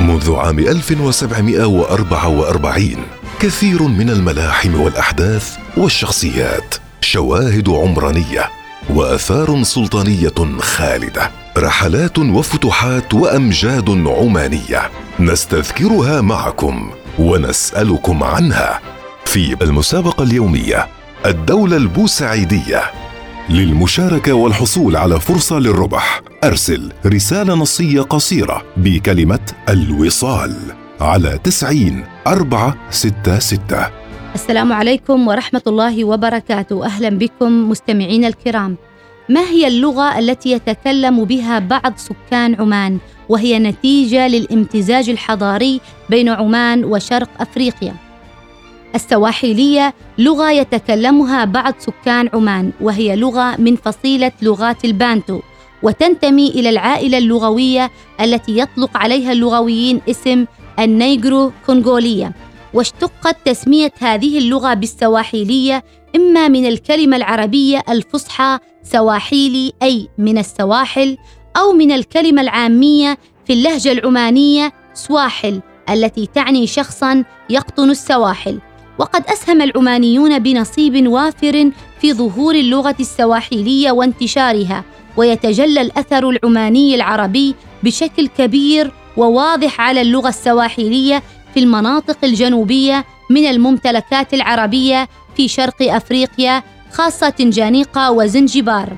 منذ عام 1744 كثير من الملاحم والأحداث والشخصيات شواهد عمرانية وآثار سلطانية خالدة رحلات وفتوحات وأمجاد عمانية نستذكرها معكم ونسألكم عنها. في المسابقة اليومية الدولة البوسعيدية للمشاركة والحصول على فرصة للربح. أرسل رسالة نصية قصيرة بكلمة الوصال على تسعين أربعة ستة ستة. السلام عليكم ورحمة الله وبركاته. أهلا بكم مستمعين الكرام. ما هي اللغة التي يتكلم بها بعض سكان عمان؟ وهي نتيجة للامتزاج الحضاري بين عمان وشرق أفريقيا. السواحيلية لغة يتكلمها بعض سكان عمان وهي لغة من فصيلة لغات البانتو وتنتمي إلى العائلة اللغوية التي يطلق عليها اللغويين اسم النيجرو كونغولية. واشتقت تسمية هذه اللغة بالسواحيلية إما من الكلمة العربية الفصحى سواحيلي أي من السواحل أو من الكلمة العامية في اللهجة العمانية سواحل التي تعني شخصا يقطن السواحل. وقد أسهم العمانيون بنصيب وافر في ظهور اللغة السواحليه وانتشارها ويتجلى الأثر العماني العربي بشكل كبير وواضح على اللغة السواحليه في المناطق الجنوبية من الممتلكات العربية في شرق أفريقيا خاصة جانيقه وزنجبار.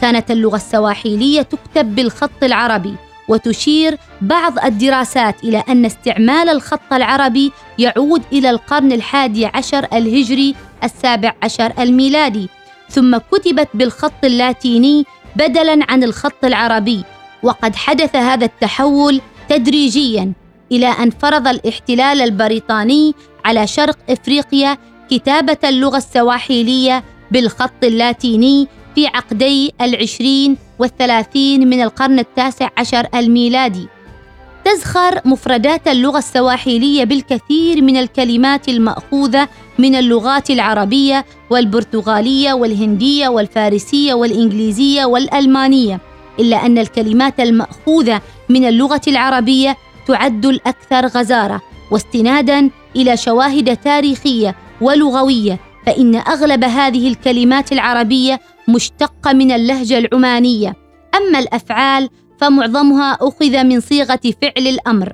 كانت اللغة السواحليه تكتب بالخط العربي وتشير بعض الدراسات إلى أن استعمال الخط العربي يعود إلى القرن الحادي عشر الهجري السابع عشر الميلادي. ثم كتبت بالخط اللاتيني بدلا عن الخط العربي وقد حدث هذا التحول تدريجيا إلى أن فرض الاحتلال البريطاني على شرق إفريقيا كتابة اللغة السواحيلية بالخط اللاتيني في عقدي العشرين والثلاثين من القرن التاسع عشر الميلادي. تزخر مفردات اللغة السواحيلية بالكثير من الكلمات المأخوذة من اللغات العربية والبرتغالية والهندية والفارسية والإنجليزية والألمانية إلا أن الكلمات المأخوذة من اللغة العربية تعد الأكثر غزارة واستنادا إلى شواهد تاريخية ولغوية فإن أغلب هذه الكلمات العربية مشتقة من اللهجة العمانية. أما الأفعال فمعظمها أخذ من صيغة فعل الأمر.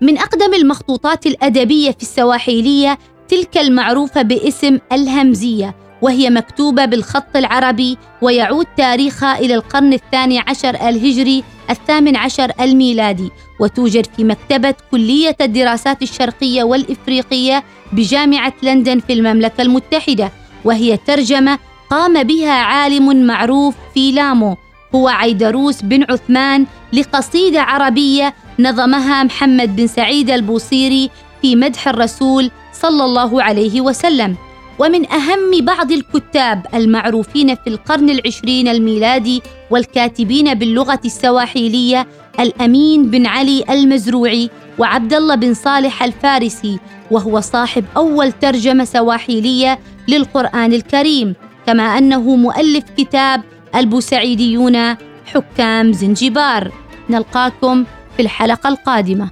من أقدم المخطوطات الأدبية في السواحيلية تلك المعروفة باسم الهمزية وهي مكتوبة بالخط العربي ويعود تاريخها إلى القرن الثاني عشر الهجري الثامن عشر الميلادي وتوجد في مكتبة كلية الدراسات الشرقية والإفريقية بجامعة لندن في المملكة المتحدة وهي ترجمة قام بها عالم معروف في لامو هو عيدروس بن عثمان لقصيدة عربية نظمها محمد بن سعيد البوصيري في مدح الرسول صلى الله عليه وسلم. ومن أهم بعض الكتاب المعروفين في القرن العشرين الميلادي والكاتبين باللغة السواحيلية الأمين بن علي المزروعي وعبد الله بن صالح الفارسي وهو صاحب أول ترجمة سواحيلية للقرآن الكريم كما أنه مؤلف كتاب البوسعيديون حكام زنجبار. نلقاكم في الحلقة القادمة.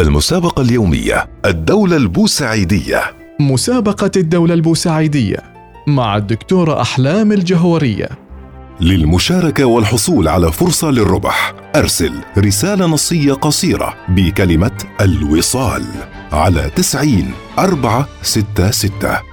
المسابقة اليومية الدولة البوسعيدية. مسابقة الدولة البوسعيديه مع الدكتورة أحلام الجهورية. للمشاركة والحصول على فرصة للربح أرسل رسالة نصية قصيرة بكلمة الوصال على تسعين أربعة ستة ستة.